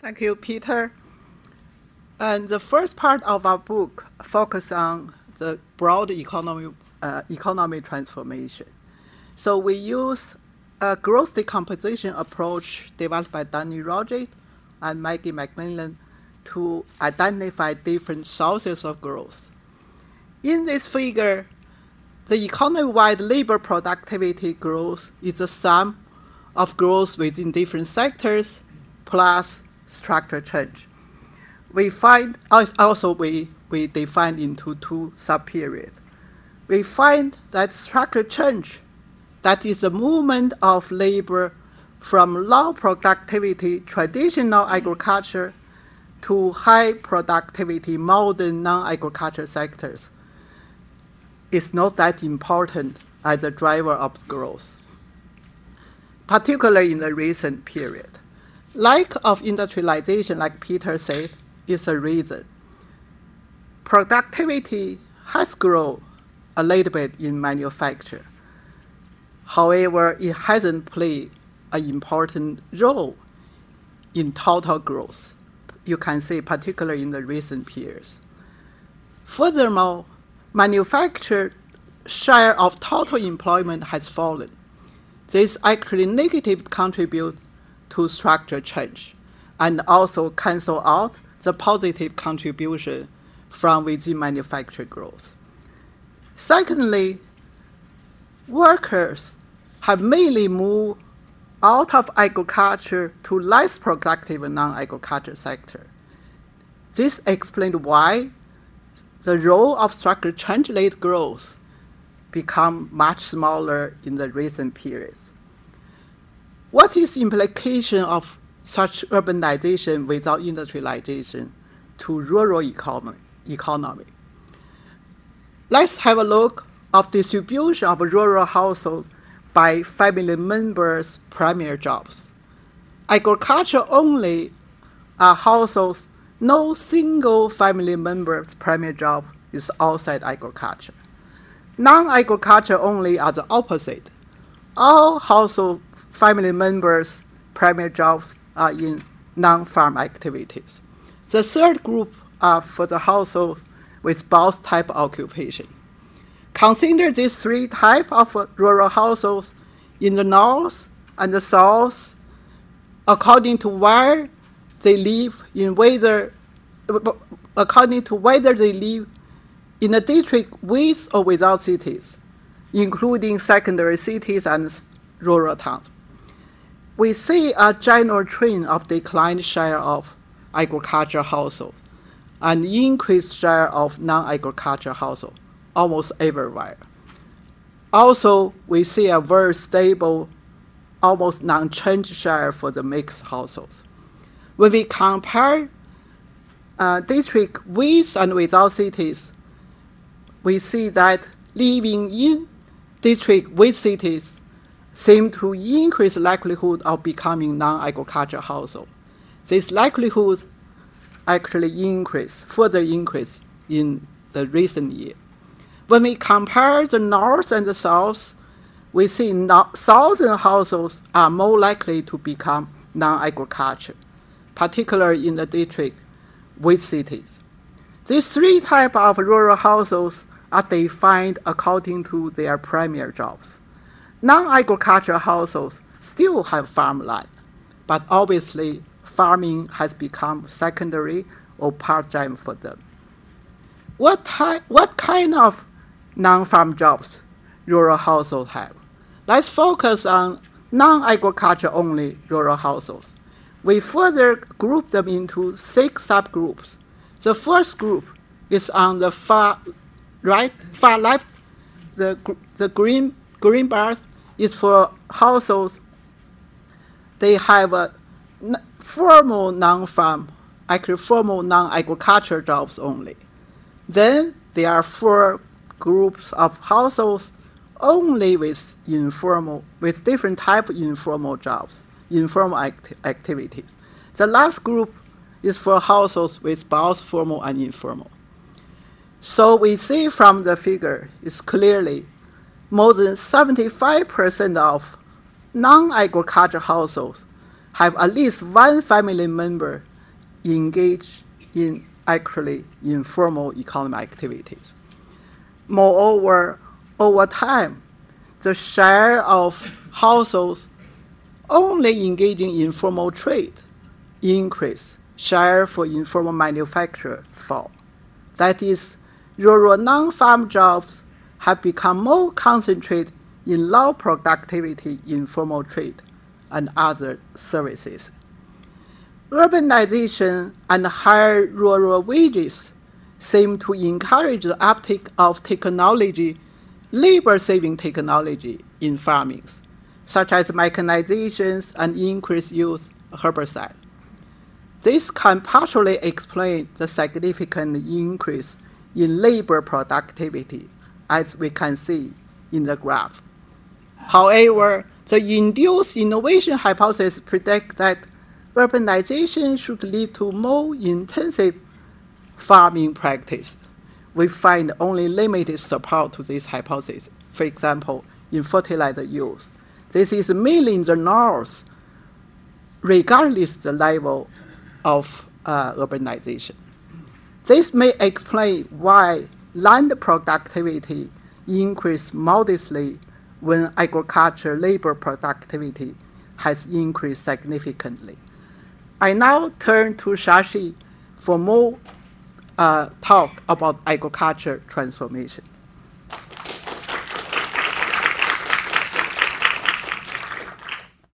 Thank you, Peter. And the first part of our book focuses on the broad economy, uh, economy transformation. So we use a growth decomposition approach developed by Dani Rodrik and Maggie McMillan to identify different sources of growth. In this figure, the economy-wide labor productivity growth is the sum of growth within different sectors plus structure change. We find also we, we define into two subperiods. We find that structure change, that is the movement of labor from low productivity traditional agriculture to high productivity modern non-agriculture sectors is not that important as a driver of growth, particularly in the recent period. Lack of industrialization, like Peter said, is a reason. Productivity has grown a little bit in manufacture. However, it hasn't played an important role in total growth. You can see, particularly in the recent years. Furthermore, manufacture share of total employment has fallen. This actually negatively contributes to structure change and also cancel out the positive contribution from within manufacturing growth. Secondly, workers have mainly moved out of agriculture to less productive non-agriculture sector. This explains why the role of structure change-led growth become much smaller in the recent periods. What is the implication of such urbanization without industrialization to rural economy? economy? Let's have a look of distribution of rural households by family members' primary jobs. Agriculture only are households, no single family member's primary job is outside agriculture. Non-agriculture only are the opposite. All household family members' primary jobs are in non-farm activities. The third group are for the household with both type occupation. Consider these three types of rural households in the north and the south according to where they live in whether according to whether they live in a district with or without cities, including secondary cities and rural towns. We see a general trend of declined share of agricultural households and increased share of non-agricultural households almost everywhere. Also, we see a very stable, almost non-changed share for the mixed households. When we compare uh, district with and without cities, we see that living in district with cities seem to increase likelihood of becoming non-agricultural household. This likelihood actually increase, further increase in the recent year. When we compare the north and the south, we see no, southern households are more likely to become non-agriculture, particularly in the district with cities. These three types of rural households are defined according to their primary jobs. Non-agricultural households still have farmland, but obviously farming has become secondary or part-time for them. What, type, what kind of non-farm jobs rural households have. Let's focus on non-agriculture only rural households. We further group them into six subgroups. The first group is on the far right, far left. The, the green, green bars is for households. They have a formal non-farm, actually formal non-agriculture jobs only. Then there are four groups of households only with informal, with different type of informal jobs, informal act activities. The last group is for households with both formal and informal. So we see from the figure it's clearly more than 75% of non-agricultural households have at least one family member engaged in actually informal economic activities. Moreover, over time, the share of households only engaging in formal trade increase, share for informal manufacture fall. That is, rural non-farm jobs have become more concentrated in low productivity informal trade and other services. Urbanization and higher rural wages seem to encourage the uptake of technology, labor-saving technology in farming, such as mechanizations and increased use of herbicide. This can partially explain the significant increase in labor productivity, as we can see in the graph. However, the induced innovation hypothesis predicts that urbanization should lead to more intensive farming practice. We find only limited support to this hypothesis. For example, in fertilizer use, this is mainly in the north, regardless the level of uh, urbanization. This may explain why land productivity increased modestly when agriculture labor productivity has increased significantly. I now turn to Shashi for more uh, talk about agriculture transformation.